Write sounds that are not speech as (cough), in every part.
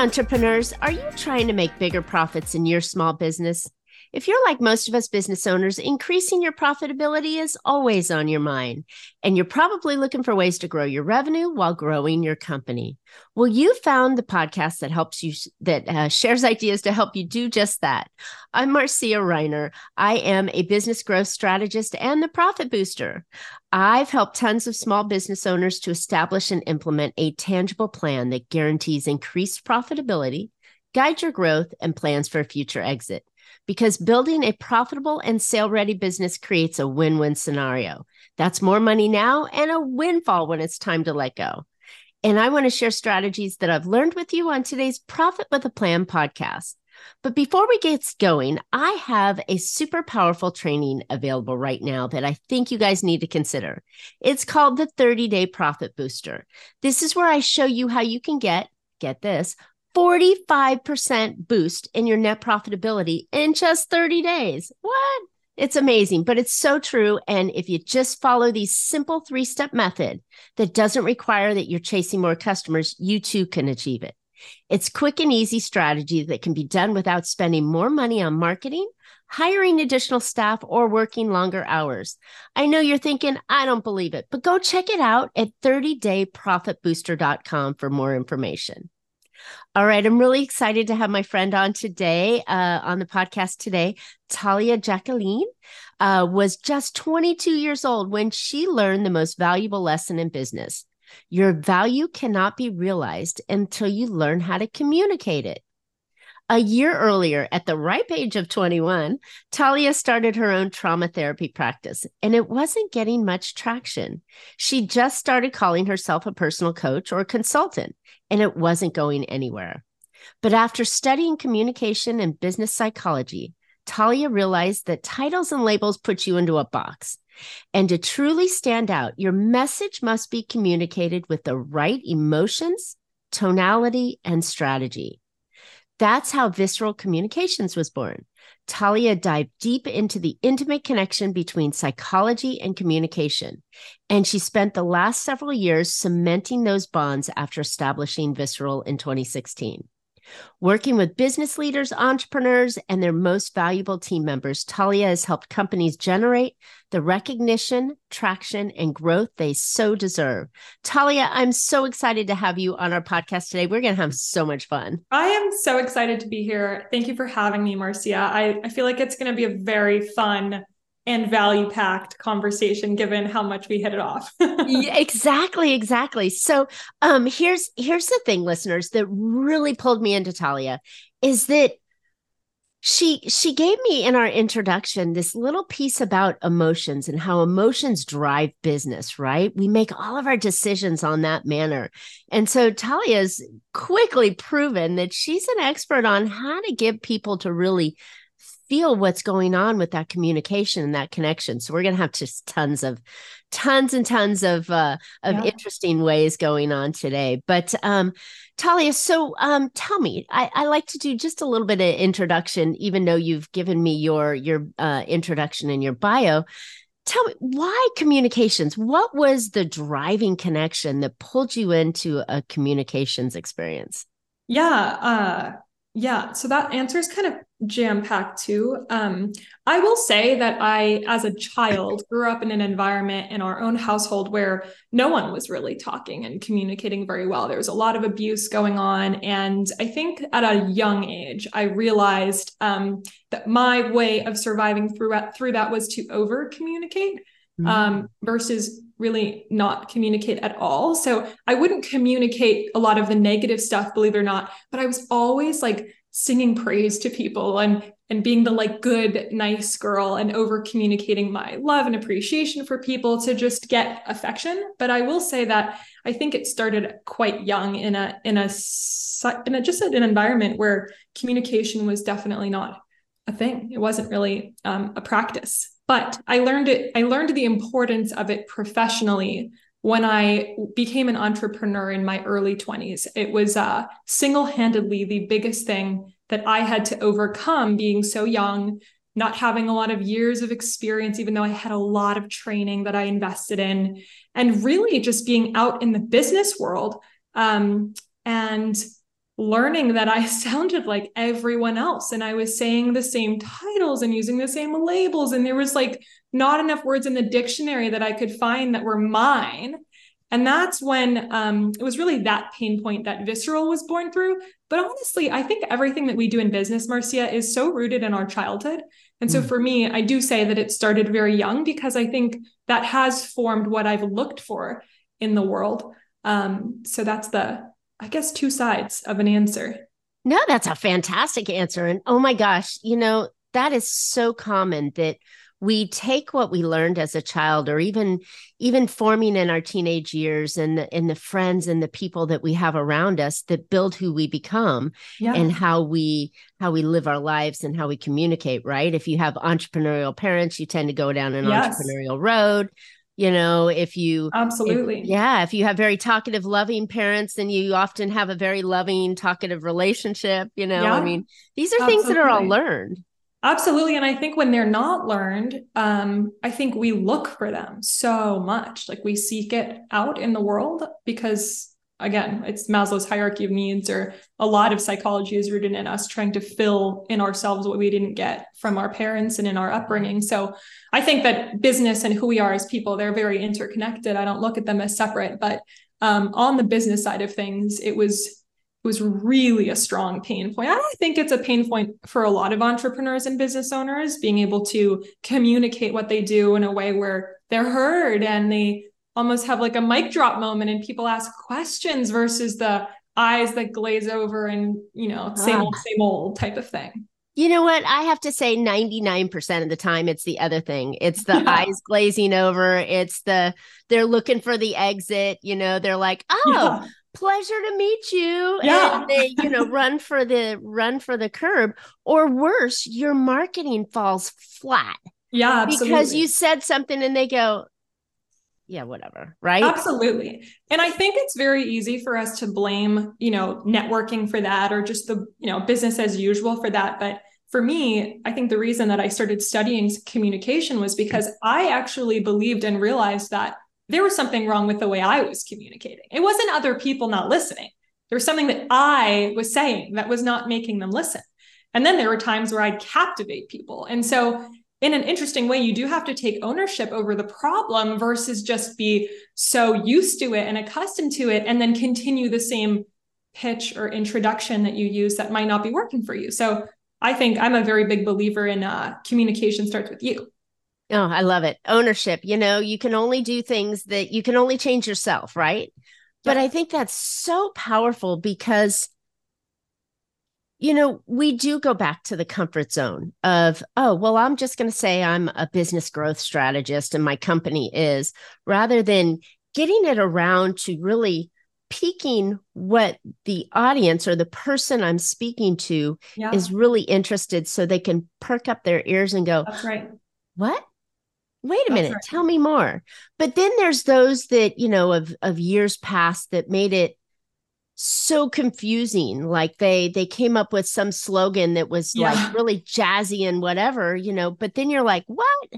Entrepreneurs. Are you trying to make bigger profits in your small business? If you're like most of us business owners, increasing your profitability is always on your mind, and you're probably looking for ways to grow your revenue while growing your company. Well, you found the podcast that helps you, that uh, shares (laughs) ideas to help you do just that. I'm Marcia Reiner. I am a business growth strategist and the profit booster. I've helped tons of small business owners to establish and implement a tangible plan that guarantees increased profitability, guides your growth, and plans for a future exit because building a profitable and sale ready business creates a win win scenario. That's more money now and a windfall when it's time to let go. And I want to share strategies that I've learned with you on today's Profit with a Plan podcast. But before we get going, I have a super powerful training available right now that I think you guys need to consider. It's called the 30 Day Profit Booster. This is where I show you how you can get, get this, 45% boost in your net profitability in just 30 days. What? It's amazing, but it's so true. And if you just follow the simple three step method that doesn't require that you're chasing more customers, you too can achieve it. It's quick and easy strategy that can be done without spending more money on marketing, hiring additional staff, or working longer hours. I know you're thinking, I don't believe it, but go check it out at 30dayprofitbooster.com for more information. All right. I'm really excited to have my friend on today, uh, on the podcast today. Talia Jacqueline uh, was just 22 years old when she learned the most valuable lesson in business. Your value cannot be realized until you learn how to communicate it. A year earlier, at the ripe age of 21, Talia started her own trauma therapy practice, and it wasn't getting much traction. She just started calling herself a personal coach or consultant, and it wasn't going anywhere. But after studying communication and business psychology, Talia realized that titles and labels put you into a box. And to truly stand out, your message must be communicated with the right emotions, tonality, and strategy. That's how Visceral Communications was born. Talia dived deep into the intimate connection between psychology and communication, and she spent the last several years cementing those bonds after establishing Visceral in 2016. Working with business leaders, entrepreneurs, and their most valuable team members, Talia has helped companies generate the recognition, traction, and growth they so deserve. Talia, I'm so excited to have you on our podcast today. We're going to have so much fun. I am so excited to be here. Thank you for having me, Marcia. I, I feel like it's going to be a very fun and value packed conversation given how much we hit it off. (laughs) yeah, exactly, exactly. So um here's here's the thing listeners that really pulled me into Talia is that she she gave me in our introduction this little piece about emotions and how emotions drive business right we make all of our decisions on that manner and so talia's quickly proven that she's an expert on how to get people to really feel what's going on with that communication and that connection. So we're going to have just tons of tons and tons of uh of yeah. interesting ways going on today. But um Talia, so um tell me, I, I like to do just a little bit of introduction, even though you've given me your your uh introduction in your bio. Tell me why communications? What was the driving connection that pulled you into a communications experience? Yeah, uh yeah, so that answer is kind of jam packed too. Um, I will say that I, as a child, grew up in an environment in our own household where no one was really talking and communicating very well. There was a lot of abuse going on. And I think at a young age, I realized um, that my way of surviving through, through that was to over communicate mm-hmm. um, versus really not communicate at all. So I wouldn't communicate a lot of the negative stuff, believe it or not, but I was always like singing praise to people and and being the like good nice girl and over communicating my love and appreciation for people to just get affection. But i will say that i think it started quite young in a in a in a just an environment where communication was definitely not a thing. It wasn't really um, a practice. But I learned it, I learned the importance of it professionally when I became an entrepreneur in my early 20s. It was uh, single handedly the biggest thing that I had to overcome being so young, not having a lot of years of experience, even though I had a lot of training that I invested in, and really just being out in the business world um, and learning that I (laughs) sounded like everyone else and I was saying the same titles and using the same labels. And there was like not enough words in the dictionary that I could find that were mine. And that's when um, it was really that pain point that Visceral was born through. But honestly, I think everything that we do in business, Marcia, is so rooted in our childhood. And so mm. for me, I do say that it started very young because I think that has formed what I've looked for in the world. Um, so that's the, I guess, two sides of an answer. No, that's a fantastic answer. And oh my gosh, you know, that is so common that we take what we learned as a child or even even forming in our teenage years and the, and the friends and the people that we have around us that build who we become yeah. and how we how we live our lives and how we communicate right if you have entrepreneurial parents you tend to go down an yes. entrepreneurial road you know if you absolutely if, yeah if you have very talkative loving parents then you often have a very loving talkative relationship you know yeah. i mean these are absolutely. things that are all learned Absolutely. And I think when they're not learned, um, I think we look for them so much. Like we seek it out in the world because, again, it's Maslow's hierarchy of needs, or a lot of psychology is rooted in us trying to fill in ourselves what we didn't get from our parents and in our upbringing. So I think that business and who we are as people, they're very interconnected. I don't look at them as separate. But um, on the business side of things, it was was really a strong pain point. I think it's a pain point for a lot of entrepreneurs and business owners being able to communicate what they do in a way where they're heard and they almost have like a mic drop moment and people ask questions versus the eyes that glaze over and, you know, same ah. old, same old type of thing. You know what? I have to say 99% of the time it's the other thing. It's the yeah. (laughs) eyes glazing over. It's the they're looking for the exit, you know, they're like, "Oh, yeah pleasure to meet you yeah. and they you know run for the run for the curb or worse your marketing falls flat yeah absolutely. because you said something and they go yeah whatever right absolutely and i think it's very easy for us to blame you know networking for that or just the you know business as usual for that but for me i think the reason that i started studying communication was because i actually believed and realized that there was something wrong with the way I was communicating. It wasn't other people not listening. There was something that I was saying that was not making them listen. And then there were times where I'd captivate people. And so, in an interesting way, you do have to take ownership over the problem versus just be so used to it and accustomed to it and then continue the same pitch or introduction that you use that might not be working for you. So, I think I'm a very big believer in uh, communication starts with you. Oh, I love it. Ownership. You know, you can only do things that you can only change yourself, right? But I think that's so powerful because, you know, we do go back to the comfort zone of, oh, well, I'm just going to say I'm a business growth strategist and my company is, rather than getting it around to really peaking what the audience or the person I'm speaking to yeah. is really interested so they can perk up their ears and go, That's right. What? Wait a minute right. tell me more but then there's those that you know of of years past that made it so confusing like they they came up with some slogan that was yeah. like really jazzy and whatever you know but then you're like what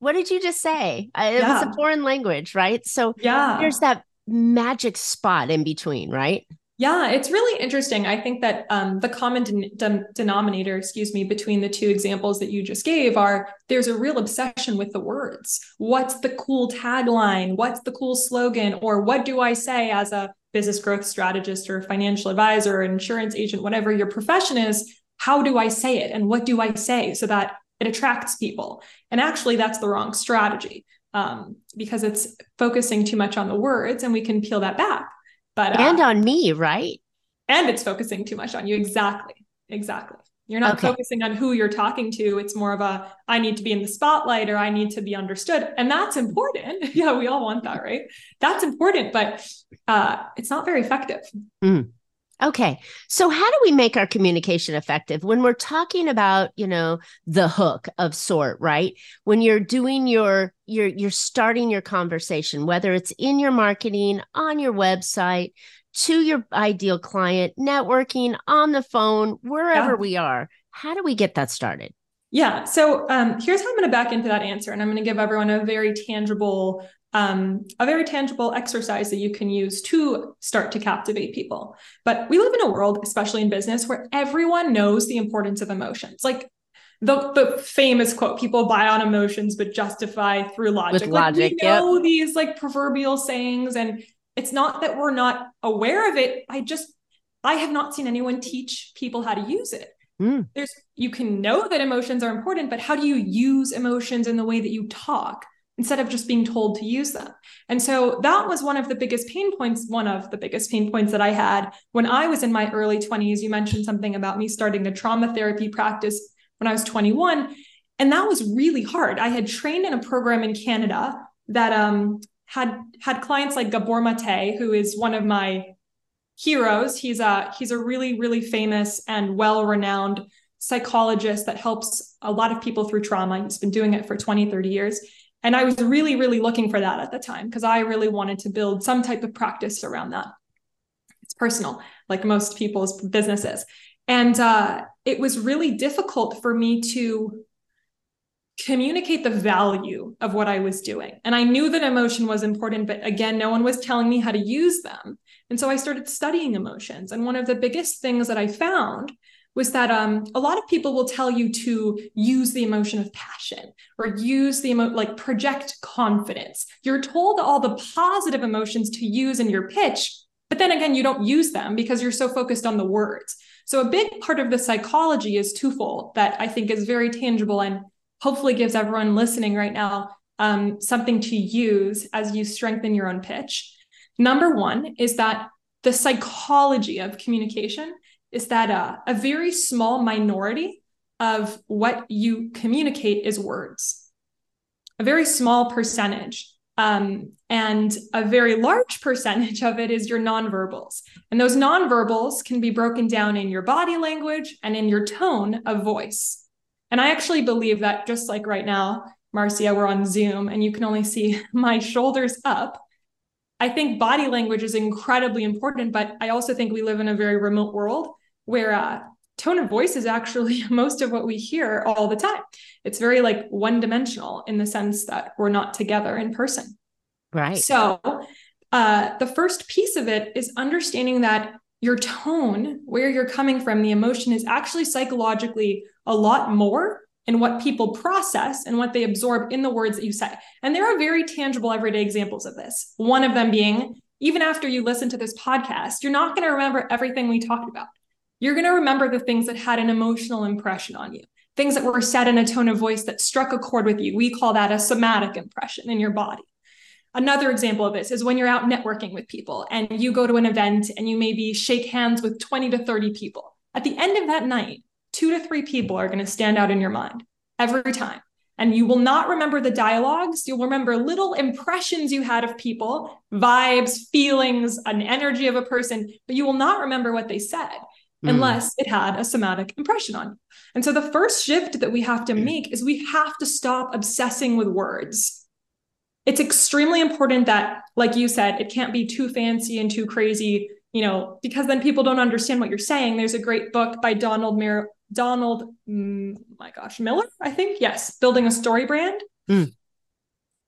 what did you just say it yeah. was a foreign language right so yeah there's that magic spot in between right yeah, it's really interesting. I think that um, the common de- denominator, excuse me, between the two examples that you just gave are there's a real obsession with the words. What's the cool tagline? What's the cool slogan? Or what do I say as a business growth strategist or financial advisor or insurance agent, whatever your profession is? How do I say it? And what do I say so that it attracts people? And actually, that's the wrong strategy um, because it's focusing too much on the words, and we can peel that back but uh, and on me, right? And it's focusing too much on you. Exactly. Exactly. You're not okay. focusing on who you're talking to. It's more of a I need to be in the spotlight or I need to be understood. And that's important. (laughs) yeah, we all want that, right? That's important, but uh, it's not very effective. Mm. Okay. So how do we make our communication effective when we're talking about, you know, the hook of sort, right? When you're doing your you're you're starting your conversation, whether it's in your marketing, on your website, to your ideal client, networking, on the phone, wherever yeah. we are. How do we get that started? Yeah. So um, here's how I'm going to back into that answer. And I'm going to give everyone a very tangible um, a very tangible exercise that you can use to start to captivate people. But we live in a world, especially in business, where everyone knows the importance of emotions. Like the, the famous quote, people buy on emotions but justify through logic. With like logic, we know yep. these like proverbial sayings, and it's not that we're not aware of it. I just I have not seen anyone teach people how to use it. Mm. There's you can know that emotions are important, but how do you use emotions in the way that you talk? Instead of just being told to use them. And so that was one of the biggest pain points, one of the biggest pain points that I had when I was in my early 20s. You mentioned something about me starting a trauma therapy practice when I was 21. And that was really hard. I had trained in a program in Canada that um, had had clients like Gabor Mate, who is one of my heroes. He's a he's a really really famous and well renowned psychologist that helps a lot of people through trauma. He's been doing it for 20, 30 years. And I was really, really looking for that at the time because I really wanted to build some type of practice around that. It's personal, like most people's businesses. And uh, it was really difficult for me to communicate the value of what I was doing. And I knew that emotion was important, but again, no one was telling me how to use them. And so I started studying emotions. And one of the biggest things that I found was that um, a lot of people will tell you to use the emotion of passion or use the emo- like project confidence. You're told all the positive emotions to use in your pitch, but then again, you don't use them because you're so focused on the words. So a big part of the psychology is twofold that I think is very tangible and hopefully gives everyone listening right now um, something to use as you strengthen your own pitch. Number one is that the psychology of communication is that uh, a very small minority of what you communicate is words, a very small percentage. Um, and a very large (laughs) percentage of it is your nonverbals. And those nonverbals can be broken down in your body language and in your tone of voice. And I actually believe that just like right now, Marcia, we're on Zoom and you can only see (laughs) my shoulders up. I think body language is incredibly important, but I also think we live in a very remote world where uh, tone of voice is actually (laughs) most of what we hear all the time. It's very like one dimensional in the sense that we're not together in person. Right. So, uh, the first piece of it is understanding that your tone, where you're coming from, the emotion is actually psychologically a lot more in what people process and what they absorb in the words that you say. And there are very tangible everyday examples of this. One of them being, even after you listen to this podcast, you're not going to remember everything we talked about you're going to remember the things that had an emotional impression on you, things that were said in a tone of voice that struck a chord with you. We call that a somatic impression in your body. Another example of this is when you're out networking with people and you go to an event and you maybe shake hands with 20 to 30 people. At the end of that night, two to three people are going to stand out in your mind every time. And you will not remember the dialogues. You'll remember little impressions you had of people, vibes, feelings, an energy of a person, but you will not remember what they said mm. unless it had a somatic impression on you. And so the first shift that we have to make is we have to stop obsessing with words. It's extremely important that, like you said, it can't be too fancy and too crazy, you know, because then people don't understand what you're saying. There's a great book by Donald Mir- Donald, mm, my gosh, Miller, I think. Yes, Building a Story Brand. Mm.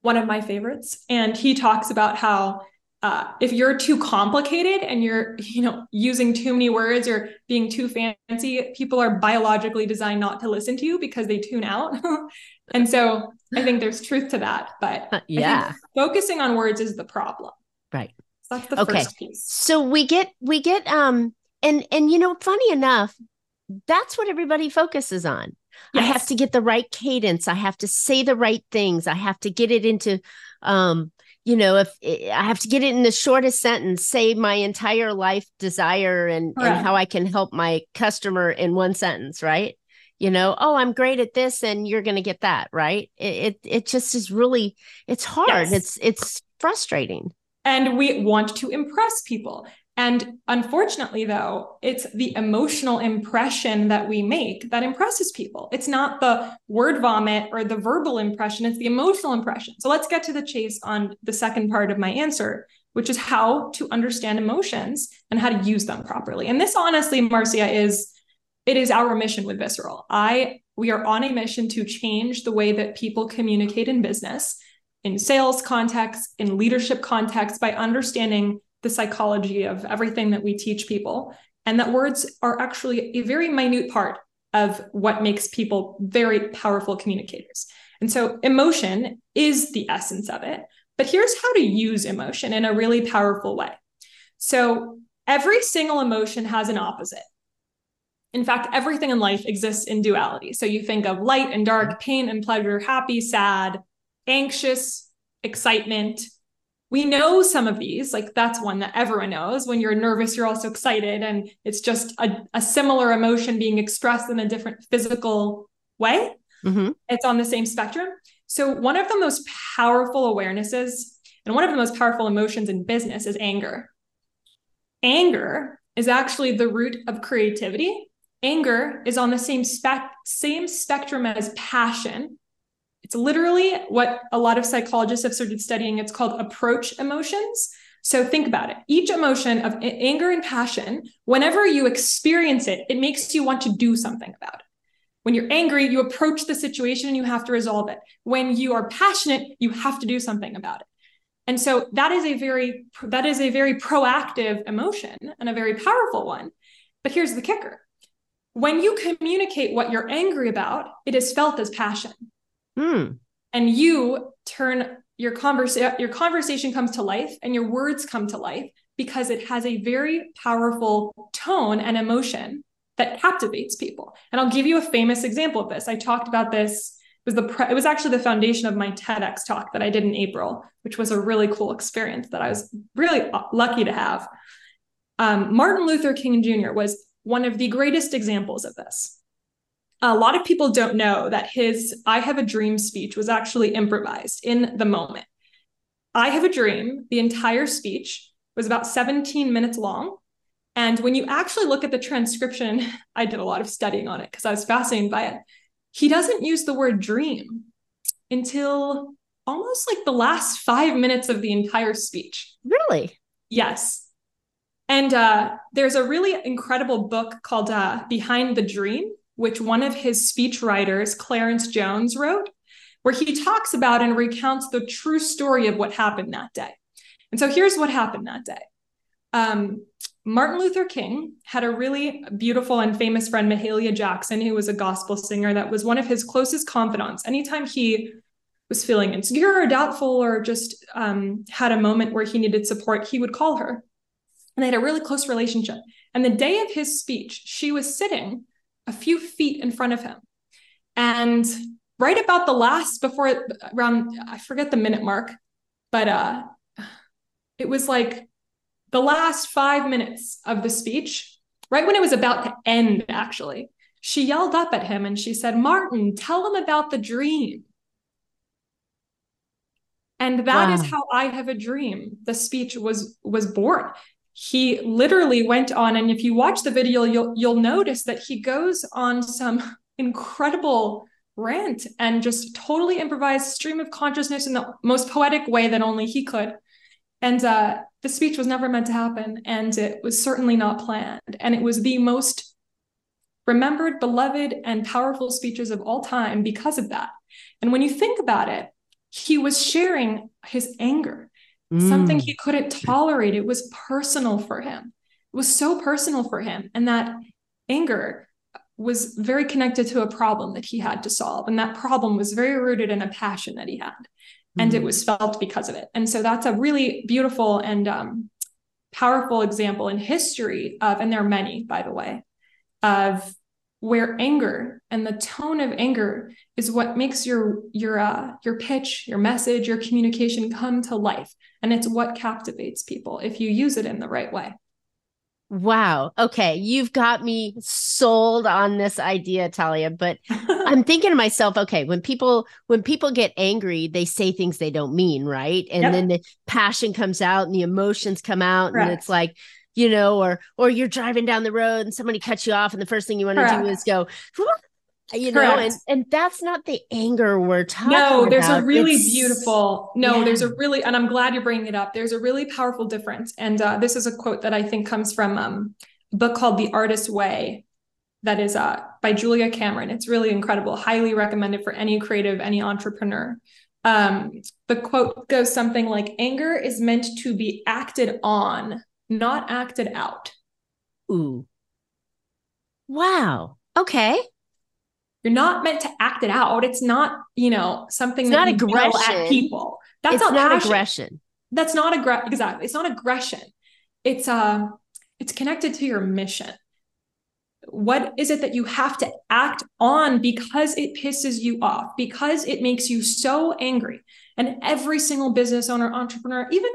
One of my favorites. And he talks about how uh, if you're too complicated and you're you know using too many words or being too fancy people are biologically designed not to listen to you because they tune out. (laughs) And so i think there's truth to that but uh, yeah. focusing on words is the problem. Right. So that's the okay. first piece. So we get we get um and and you know funny enough that's what everybody focuses on. Yes. i have to get the right cadence. I have to say the right things. I have to get it into um you know, if eh, I have to get it in the shortest sentence, say my entire life desire and, and how I can help my customer in one sentence, right? You know, oh, I'm great at this, and you're going to get that, right? It, it, it just is really it's hard. Yes. It's it's frustrating. And we want to impress people. And unfortunately, though, it's the emotional impression that we make that impresses people. It's not the word vomit or the verbal impression, it's the emotional impression. So let's get to the chase on the second part of my answer, which is how to understand emotions and how to use them properly. And this honestly, Marcia, is it is our mission with Visceral. I we are on a mission to change the way that people communicate in business in sales context, in leadership context, by understanding the psychology of everything that we teach people. And that words are actually a very minute part of what makes people very powerful communicators. And so emotion is the essence of it. But here's how to use emotion in a really powerful way. So every single emotion has an opposite. In fact, everything in life exists in duality. So you think of light and dark, pain and pleasure, happy, sad, anxious, excitement. We know some of these, like that's one that everyone knows. When you're nervous, you're also excited. And it's just a, a similar emotion being expressed in a different physical way. Mm-hmm. It's on the same spectrum. So, one of the most powerful awarenesses and one of the most powerful emotions in business is anger. Anger is actually the root of creativity. Anger is on the same spec same spectrum as passion. It's literally what a lot of psychologists have started studying. It's called approach emotions. So think about it. Each emotion of anger and passion, whenever you experience it, it makes you want to do something about it. When you're angry, you approach the situation and you have to resolve it. When you are passionate, you have to do something about it. And so that is a very that is a very proactive emotion and a very powerful one. But here's the kicker. When you communicate what you're angry about, it is felt as passion. Hmm. And you turn your conversation your conversation comes to life and your words come to life because it has a very powerful tone and emotion that captivates people. And I'll give you a famous example of this. I talked about this it was the pre- it was actually the foundation of my TEDx talk that I did in April, which was a really cool experience that I was really lucky to have. Um, Martin Luther King Jr. was one of the greatest examples of this. A lot of people don't know that his I Have a Dream speech was actually improvised in the moment. I Have a Dream, the entire speech was about 17 minutes long. And when you actually look at the transcription, (laughs) I did a lot of studying on it because I was fascinated by it. He doesn't use the word dream until almost like the last five minutes of the entire speech. Really? Yes. And uh, there's a really incredible book called uh, Behind the Dream, which one of his speech writers, Clarence Jones, wrote, where he talks about and recounts the true story of what happened that day. And so here's what happened that day. Um, Martin Luther King had a really beautiful and famous friend, Mahalia Jackson, who was a gospel singer that was one of his closest confidants. Anytime he was feeling insecure or doubtful or just um, had a moment where he needed support, he would call her. And they had a really close relationship. And the day of his speech, she was sitting a few feet in front of him. And right about the last, before around, I forget the minute mark, but uh, it was like the last five minutes of the speech, right when it was about to end, actually, she yelled up at him and she said, Martin, tell him about the dream. And that wow. is how I have a dream. The speech was was born. He literally went on, and if you watch the video, you'll you'll notice that he goes on some incredible rant and just totally improvised stream of consciousness in the most poetic way that only he could. And uh, the speech was never meant to happen, and it was certainly not planned. And it was the most remembered, beloved, and powerful speeches of all time because of that. And when you think about it, he was sharing his anger, mm. something he couldn't tolerate. It was personal for him. It was so personal for him. And that anger was very connected to a problem that he had to solve. And that problem was very rooted in a passion that he had and mm-hmm. it was felt because of it. And so that's a really beautiful and um, powerful example in history of, and there are many, by the way, of where anger and the tone of anger is what makes your your uh, your pitch, your message, your communication come to life, and it's what captivates people if you use it in the right way. Wow. Okay. You've got me sold on this idea, Talia. But (laughs) I'm thinking to myself, okay, when people when people get angry, they say things they don't mean, right? And yep. then the passion comes out and the emotions come out. Correct. And it's like, you know, or or you're driving down the road and somebody cuts you off, and the first thing you want to do is go, you Correct. know and and that's not the anger we're talking no there's about. a really it's, beautiful no yeah. there's a really and i'm glad you're bringing it up there's a really powerful difference and uh, this is a quote that i think comes from um, a book called the Artist's way that is uh, by julia cameron it's really incredible highly recommended for any creative any entrepreneur um, the quote goes something like anger is meant to be acted on, not acted out. Ooh. Wow. Okay. You're not meant to act it out. It's not, you know, something it's that not you aggression at people. That's not, not aggression. That's not aggression. Exactly. It's not aggression. It's uh it's connected to your mission. What is it that you have to act on because it pisses you off, because it makes you so angry? And every single business owner, entrepreneur, even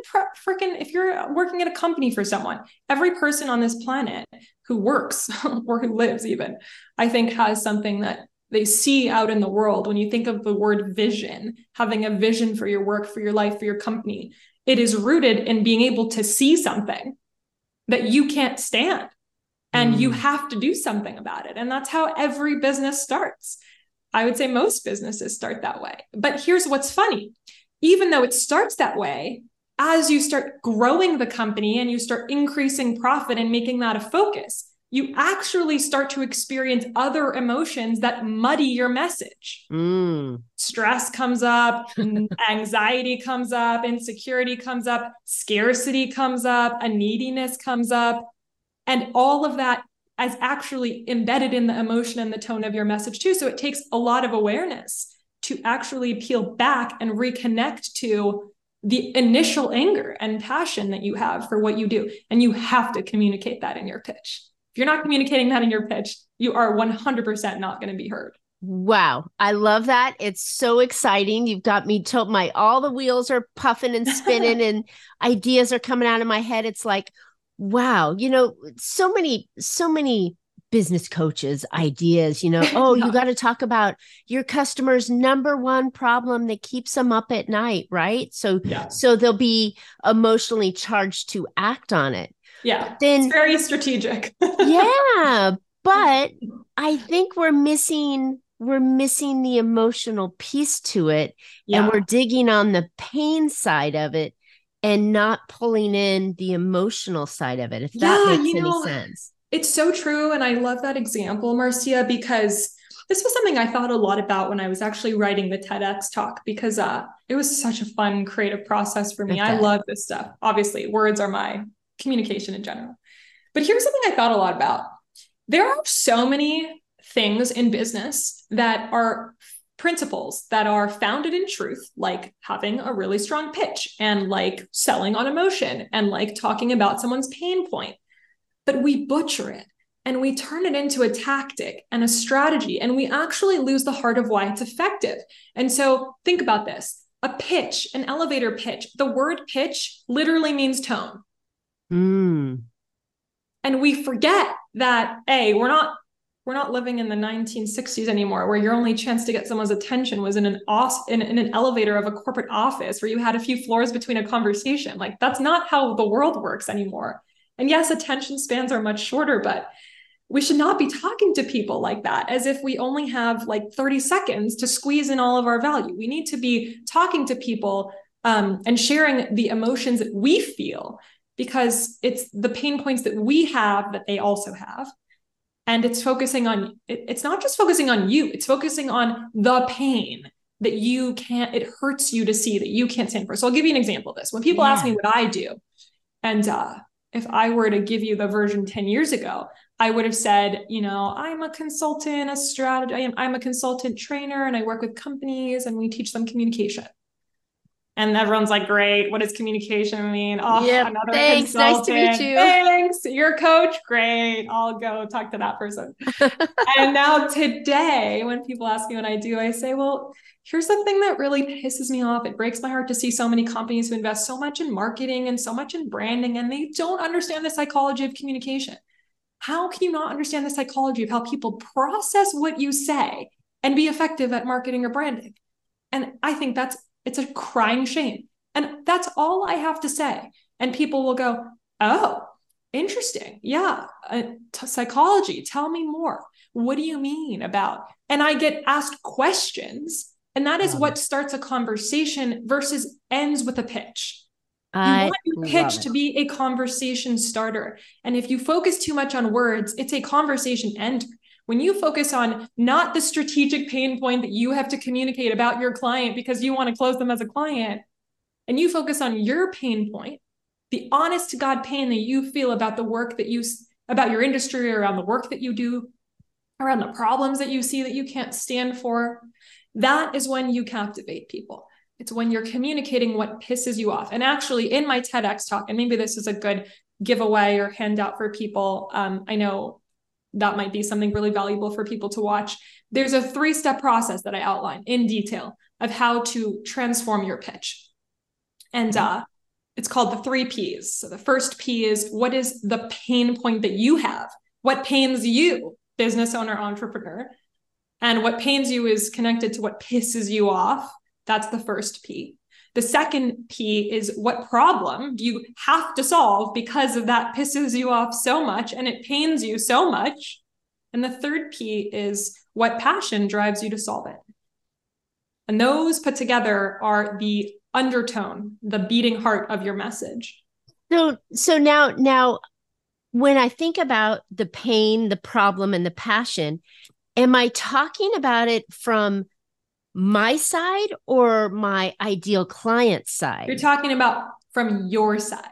freaking if you're working at a company for someone, every person on this planet who works (laughs) or who lives, even, I think has something that they see out in the world. When you think of the word vision, having a vision for your work, for your life, for your company, it is rooted in being able to see something that you can't stand. And mm. you have to do something about it. And that's how every business starts. I would say most businesses start that way. But here's what's funny even though it starts that way, as you start growing the company and you start increasing profit and making that a focus, you actually start to experience other emotions that muddy your message. Mm. Stress comes up, (laughs) anxiety comes up, insecurity comes up, scarcity comes up, a neediness comes up. And all of that is actually embedded in the emotion and the tone of your message, too. So it takes a lot of awareness to actually peel back and reconnect to the initial anger and passion that you have for what you do. And you have to communicate that in your pitch. If you're not communicating that in your pitch, you are 100% not going to be heard. Wow, I love that. It's so exciting. You've got me told my all the wheels are puffing and spinning (laughs) and ideas are coming out of my head. It's like, wow, you know, so many so many business coaches ideas, you know, (laughs) oh, you got to talk about your customer's number one problem that keeps them up at night, right? So yeah. so they'll be emotionally charged to act on it. Yeah. But then it's very strategic. (laughs) yeah. But (laughs) I think we're missing we're missing the emotional piece to it yeah. and we're digging on the pain side of it and not pulling in the emotional side of it if that yeah, makes any know, sense it's so true and i love that example marcia because this was something i thought a lot about when i was actually writing the tedx talk because uh, it was such a fun creative process for me i love this stuff obviously words are my communication in general. But here's something I thought a lot about. There are so many things in business that are principles that are founded in truth, like having a really strong pitch and like selling on emotion and like talking about someone's pain point. But we butcher it and we turn it into a tactic and a strategy, and we actually lose the heart of why it's effective. And so think about this a pitch, an elevator pitch, the word pitch literally means tone. Mm. And we forget that a we're not we're not living in the 1960s anymore, where your only chance to get someone's attention was in an in, in an elevator of a corporate office, where you had a few floors between a conversation. Like that's not how the world works anymore. And yes, attention spans are much shorter, but we should not be talking to people like that as if we only have like 30 seconds to squeeze in all of our value. We need to be talking to people um, and sharing the emotions that we feel because it's the pain points that we have that they also have and it's focusing on it's not just focusing on you it's focusing on the pain that you can't it hurts you to see that you can't stand for. So i'll give you an example of this. When people yeah. ask me what i do and uh, if i were to give you the version 10 years ago i would have said you know i'm a consultant a strategy I'm, I'm a consultant trainer and i work with companies and we teach them communication and everyone's like, great. What does communication mean? Oh, yep. another Thanks. Consultant. Nice to meet you. Thanks. Your coach. Great. I'll go talk to that person. and now today, when people ask me what I do, I say, well, here's the thing that really pisses me off. It breaks my heart to see so many companies who invest so much in marketing and so much in branding, and they don't understand the psychology of communication. How can you not understand the psychology of how people process what you say and be effective at marketing or branding? And I think that's it's a crying shame. And that's all I have to say. And people will go, oh, interesting. Yeah. Uh, t- psychology. Tell me more. What do you mean about? And I get asked questions. And that is what starts a conversation versus ends with a pitch. I you want your pitch to be a conversation starter. And if you focus too much on words, it's a conversation ender. When you focus on not the strategic pain point that you have to communicate about your client because you want to close them as a client, and you focus on your pain point, the honest to God pain that you feel about the work that you, about your industry, around the work that you do, around the problems that you see that you can't stand for, that is when you captivate people. It's when you're communicating what pisses you off. And actually, in my TEDx talk, and maybe this is a good giveaway or handout for people, um, I know that might be something really valuable for people to watch. There's a three step process that I outline in detail of how to transform your pitch. And uh, it's called the three P's. So the first P is what is the pain point that you have? What pains you, business owner, entrepreneur? And what pains you is connected to what pisses you off. That's the first P. The second P is what problem do you have to solve because of that pisses you off so much and it pains you so much. And the third P is what passion drives you to solve it. And those put together are the undertone, the beating heart of your message. So so now now when I think about the pain, the problem and the passion, am I talking about it from my side or my ideal client side? You're talking about from your side.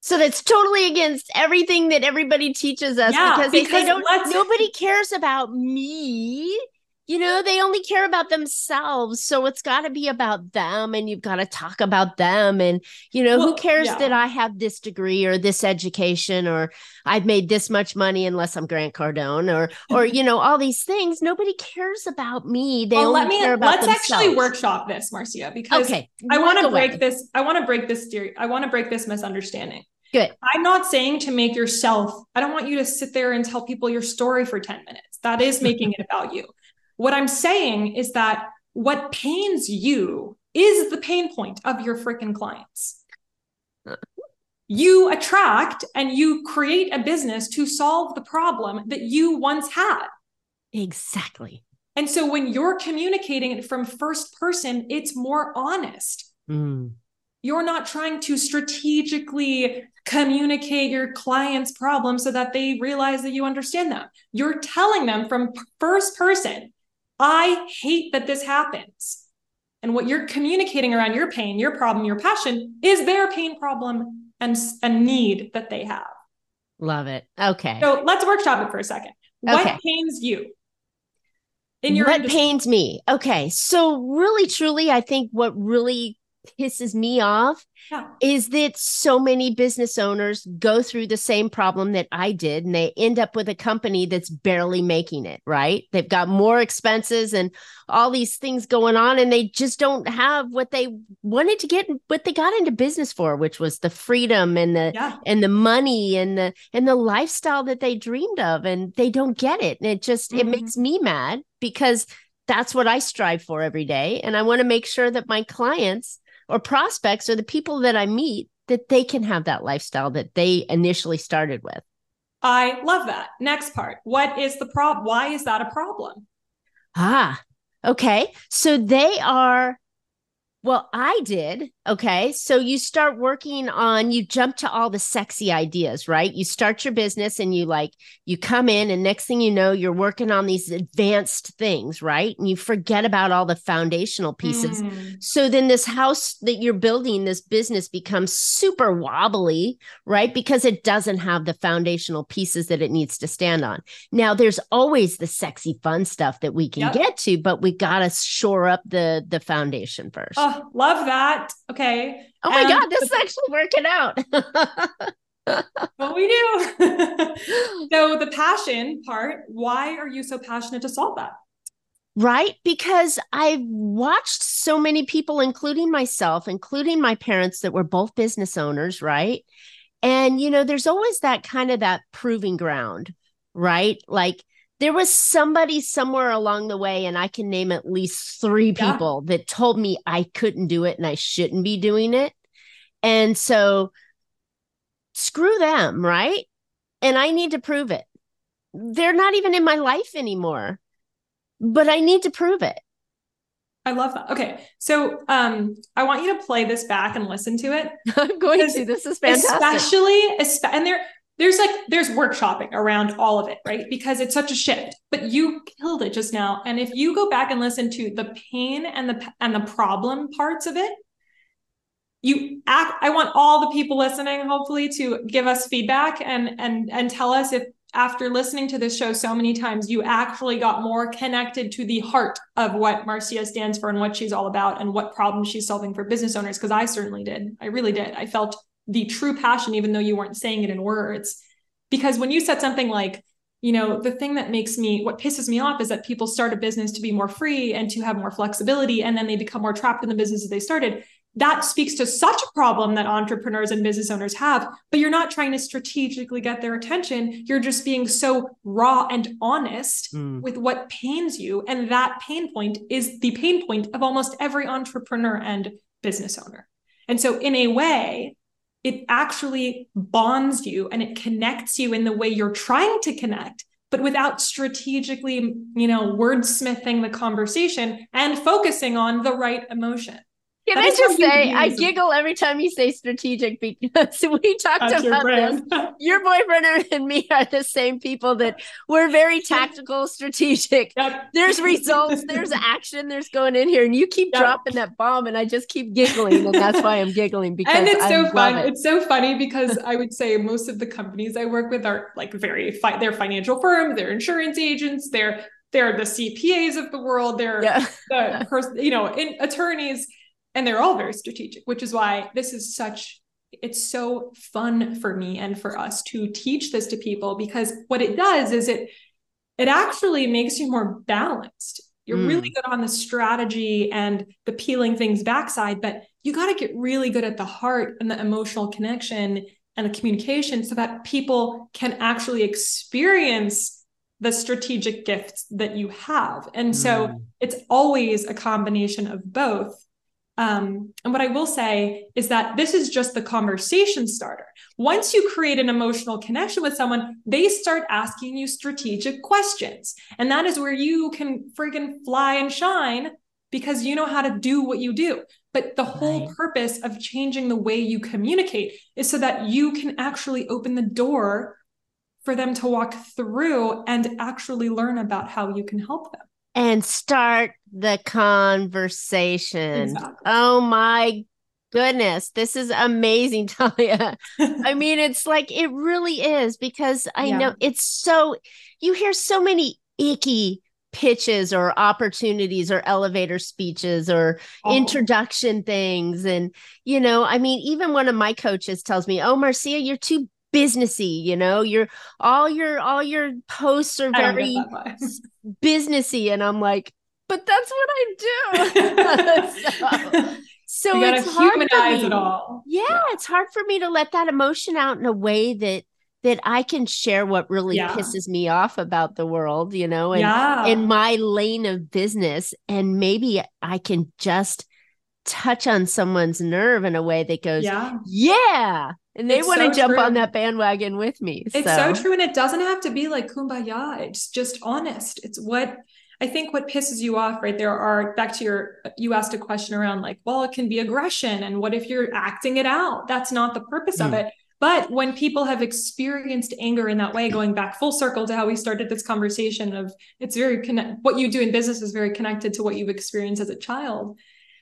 So that's totally against everything that everybody teaches us yeah, because, because they, don't nobody cares about me you know they only care about themselves so it's got to be about them and you've got to talk about them and you know well, who cares yeah. that i have this degree or this education or i've made this much money unless i'm grant cardone or or (laughs) you know all these things nobody cares about me they well, only let me, care about let's themselves. actually workshop this marcia because okay i want to break this i want to break this theory i want to break this misunderstanding Good. I'm not saying to make yourself, I don't want you to sit there and tell people your story for 10 minutes. That is making it about you. What I'm saying is that what pains you is the pain point of your freaking clients. You attract and you create a business to solve the problem that you once had. Exactly. And so when you're communicating it from first person, it's more honest. Mm. You're not trying to strategically communicate your client's problem so that they realize that you understand them. You're telling them from first person I hate that this happens. And what you're communicating around your pain, your problem, your passion is their pain problem and a need that they have. Love it. Okay. So let's workshop it for a second. What pains you? In your what industry? pains me? Okay. So really truly I think what really pisses me off yeah. is that so many business owners go through the same problem that I did and they end up with a company that's barely making it, right? They've got more expenses and all these things going on and they just don't have what they wanted to get what they got into business for, which was the freedom and the yeah. and the money and the and the lifestyle that they dreamed of and they don't get it. And it just mm-hmm. it makes me mad because that's what I strive for every day and I want to make sure that my clients or prospects or the people that I meet that they can have that lifestyle that they initially started with. I love that. Next part. What is the problem? Why is that a problem? Ah, okay. So they are well, I did. Okay. So you start working on, you jump to all the sexy ideas, right? You start your business and you like, you come in, and next thing you know, you're working on these advanced things, right? And you forget about all the foundational pieces. Mm. So then this house that you're building, this business becomes super wobbly, right? Because it doesn't have the foundational pieces that it needs to stand on. Now, there's always the sexy, fun stuff that we can yep. get to, but we got to shore up the, the foundation first. Oh love that. Okay. Oh my God, this is actually working out. (laughs) what we do. (laughs) so, the passion part, why are you so passionate to solve that? Right? Because I've watched so many people, including myself, including my parents that were both business owners, right? And, you know, there's always that kind of that proving ground, right? Like, there was somebody somewhere along the way, and I can name at least three people yeah. that told me I couldn't do it and I shouldn't be doing it. And so screw them, right? And I need to prove it. They're not even in my life anymore, but I need to prove it. I love that. Okay. So um I want you to play this back and listen to it. (laughs) I'm going to. Do this is fantastic. Especially, and there there's like there's workshopping around all of it right? Because it's such a shift but you killed it just now. And if you go back and listen to the pain and the and the problem parts of it you act i want all the people listening hopefully to give us feedback and and and tell us if after listening to this show so many times you actually got more connected to the heart of what marcia stands for and what she's all about and what problems she's solving for business owners because i certainly did. I really did. I felt the true passion even though you weren't saying it in words. Because when you said something like you know the thing that makes me what pisses me off is that people start a business to be more free and to have more flexibility and then they become more trapped in the business that they started. That speaks to such a problem that entrepreneurs and business owners have but you're not trying to strategically get their attention. You're just being so raw and honest mm. with what pains you. And that pain point is the pain point of almost every entrepreneur and business owner. And so in a way it actually bonds you and it connects you in the way you're trying to connect but without strategically you know wordsmithing the conversation and focusing on the right emotion can I just say, I giggle every time you say strategic because (laughs) we talked That's about this. (laughs) Your boyfriend and me are the same people that we're very tactical, strategic. Yep. There's results, (laughs) there's action, there's going in here, and you keep yep. dropping that bomb, and I just keep giggling, and that's why I'm giggling because and it's so fun. It. It's so funny because I would say most of the companies I work with are like very fi- they're financial firms, they're insurance agents, they're they're the CPAs of the world, they're yeah. the person, you know, in, attorneys and they're all very strategic which is why this is such it's so fun for me and for us to teach this to people because what it does is it it actually makes you more balanced you're mm. really good on the strategy and the peeling things backside but you got to get really good at the heart and the emotional connection and the communication so that people can actually experience the strategic gifts that you have and mm. so it's always a combination of both um, and what I will say is that this is just the conversation starter. Once you create an emotional connection with someone, they start asking you strategic questions. And that is where you can friggin' fly and shine because you know how to do what you do. But the whole right. purpose of changing the way you communicate is so that you can actually open the door for them to walk through and actually learn about how you can help them and start the conversation. Exactly. Oh my goodness, this is amazing, (laughs) Talia. (laughs) I mean, it's like it really is because I yeah. know it's so you hear so many icky pitches or opportunities or elevator speeches or oh. introduction things and you know i mean even one of my coaches tells me oh marcia you're too businessy you know your all your all your posts are very businessy and i'm like but that's what i do (laughs) (laughs) so, so it's hard humanize it all yeah, yeah, it's hard for me to let that emotion out in a way that that I can share what really yeah. pisses me off about the world, you know, and yeah. in my lane of business. And maybe I can just touch on someone's nerve in a way that goes, yeah, yeah and they want to so jump true. on that bandwagon with me. It's so. so true. And it doesn't have to be like kumbaya. It's just honest. It's what I think what pisses you off, right? There are back to your you asked a question around like, well, it can be aggression. And what if you're acting it out? That's not the purpose mm. of hmm. it. But when people have experienced anger in that way, going back full circle to how we started this conversation of it's very connect what you do in business is very connected to what you've experienced as a child.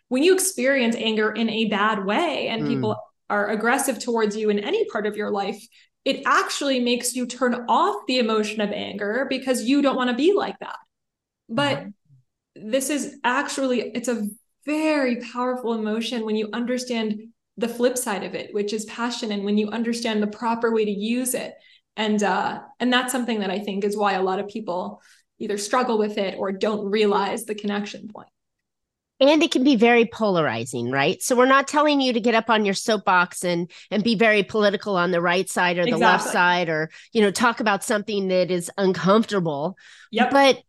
When you experience anger in a bad way and mm. people are aggressive towards you in any part of your life, it actually makes you turn off the emotion of anger because you don't want to be like that. But mm-hmm. this is actually it's a very powerful emotion when you understand the flip side of it, which is passion and when you understand the proper way to use it. And uh and that's something that I think is why a lot of people either struggle with it or don't realize the connection point and it can be very polarizing right so we're not telling you to get up on your soapbox and and be very political on the right side or the exactly. left side or you know talk about something that is uncomfortable yep. but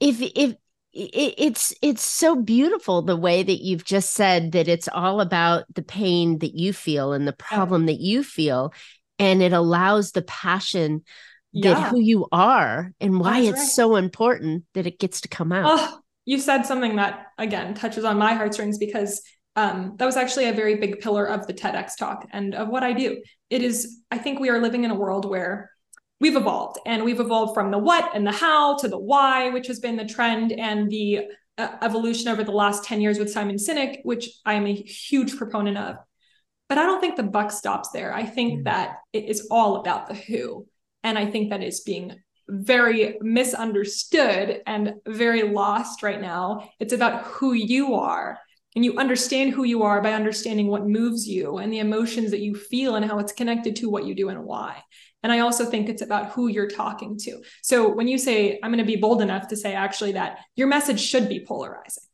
if if it's it's so beautiful the way that you've just said that it's all about the pain that you feel and the problem that you feel and it allows the passion yeah. that who you are and why That's it's right. so important that it gets to come out oh you said something that again touches on my heartstrings because um, that was actually a very big pillar of the TEDx talk and of what I do. It is, I think we are living in a world where we've evolved and we've evolved from the what and the how to the why, which has been the trend and the uh, evolution over the last 10 years with Simon Sinek, which I am a huge proponent of. But I don't think the buck stops there. I think mm. that it is all about the who. And I think that is being very misunderstood and very lost right now. It's about who you are. And you understand who you are by understanding what moves you and the emotions that you feel and how it's connected to what you do and why. And I also think it's about who you're talking to. So when you say, I'm going to be bold enough to say actually that your message should be polarizing.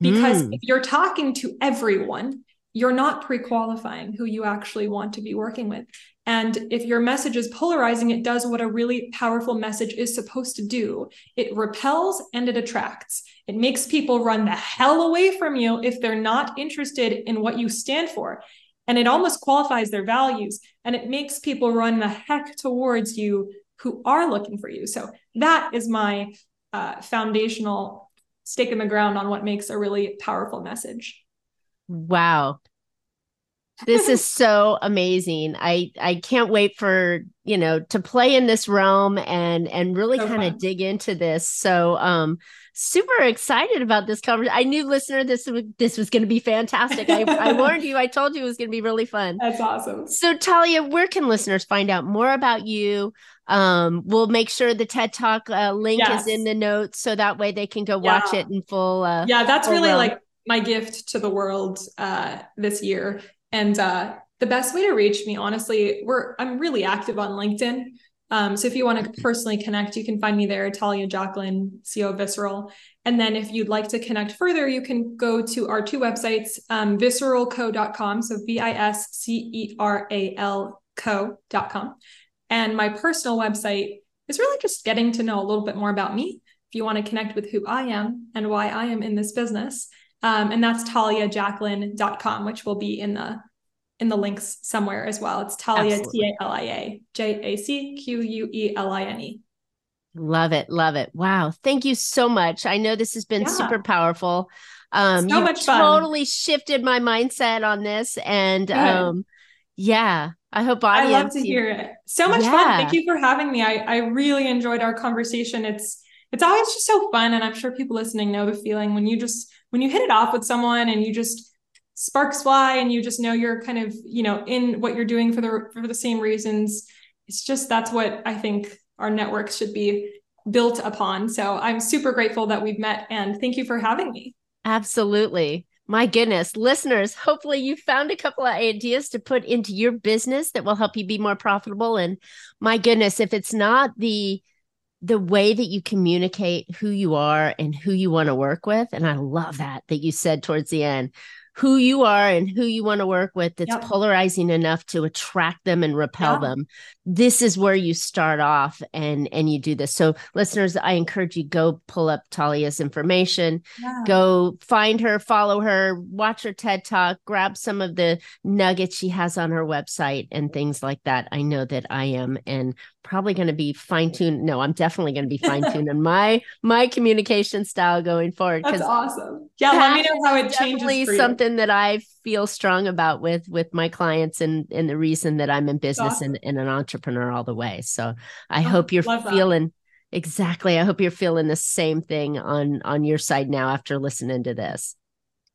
Because mm. if you're talking to everyone, you're not pre qualifying who you actually want to be working with. And if your message is polarizing, it does what a really powerful message is supposed to do it repels and it attracts. It makes people run the hell away from you if they're not interested in what you stand for. And it almost qualifies their values and it makes people run the heck towards you who are looking for you. So that is my uh, foundational stake in the ground on what makes a really powerful message. Wow this is (laughs) so amazing. I I can't wait for, you know, to play in this realm and and really so kind of dig into this. So um super excited about this conversation. I knew listener this was this was going to be fantastic. I, I (laughs) warned you. I told you it was going to be really fun. That's awesome. So Talia, where can listeners find out more about you? Um, we'll make sure the TED Talk uh, link yes. is in the notes so that way they can go yeah. watch it in full. Uh, yeah, that's really realm. like my gift to the world uh, this year and uh, the best way to reach me, honestly, we're I'm really active on LinkedIn. Um, so if you want to personally connect, you can find me there, Talia Jacqueline, CEO Visceral. And then if you'd like to connect further, you can go to our two websites, um, visceralco.com. So V I S C E R A L co.com. And my personal website is really just getting to know a little bit more about me. If you want to connect with who I am and why I am in this business, um, and that's taliajacqueline.com, which will be in the in the links somewhere as well. It's Talia T A L I A J A C Q U E L I N E. Love it, love it. Wow, thank you so much. I know this has been yeah. super powerful. Um, so much fun. Totally shifted my mindset on this, and um, yeah, I hope. I love to hear it. So much yeah. fun. Thank you for having me. I I really enjoyed our conversation. It's it's always just so fun, and I'm sure people listening know the feeling when you just when you hit it off with someone and you just sparks fly and you just know you're kind of you know in what you're doing for the for the same reasons it's just that's what i think our networks should be built upon. So i'm super grateful that we've met and thank you for having me. Absolutely. My goodness listeners hopefully you found a couple of ideas to put into your business that will help you be more profitable. And my goodness if it's not the the way that you communicate who you are and who you want to work with and i love that that you said towards the end who you are and who you want to work with that's yep. polarizing enough to attract them and repel yeah. them this is where you start off and and you do this so listeners i encourage you go pull up talia's information yeah. go find her follow her watch her ted talk grab some of the nuggets she has on her website and things like that i know that i am and probably going to be fine tuned. No, I'm definitely going to be (laughs) fine tuned in my my communication style going forward. That's awesome. Yeah, let me know how it changes. for something that I feel strong about with with my clients and and the reason that I'm in business awesome. and, and, an entrepreneur all the way. So I oh, hope you're feeling that. exactly. I hope you're feeling the same thing on on your side now after listening to this.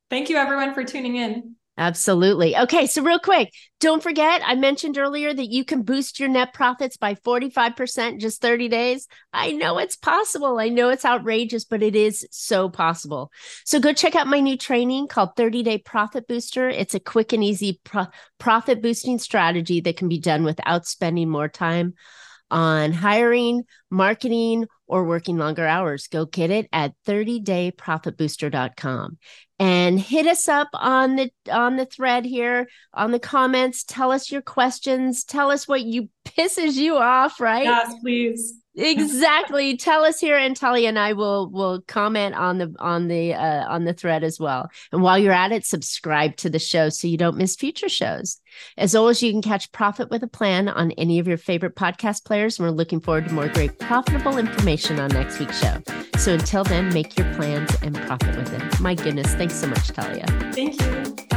Thank you everyone for tuning in. Absolutely. Okay, so real quick, don't forget I mentioned earlier that you can boost your net profits by 45% in just 30 days. I know it's possible. I know it's outrageous, but it is so possible. So go check out my new training called 30 Day Profit Booster. It's a quick and easy pro- profit boosting strategy that can be done without spending more time on hiring, marketing, or working longer hours. Go get it at 30dayprofitbooster.com and hit us up on the on the thread here on the comments. Tell us your questions. Tell us what you (laughs) pisses you off right? Yes please exactly tell us here and Talia and I will will comment on the on the uh, on the thread as well and while you're at it subscribe to the show so you don't miss future shows as always you can catch profit with a plan on any of your favorite podcast players and we're looking forward to more great profitable information on next week's show So until then, make your plans and profit with it. My goodness, thanks so much, Talia. Thank you.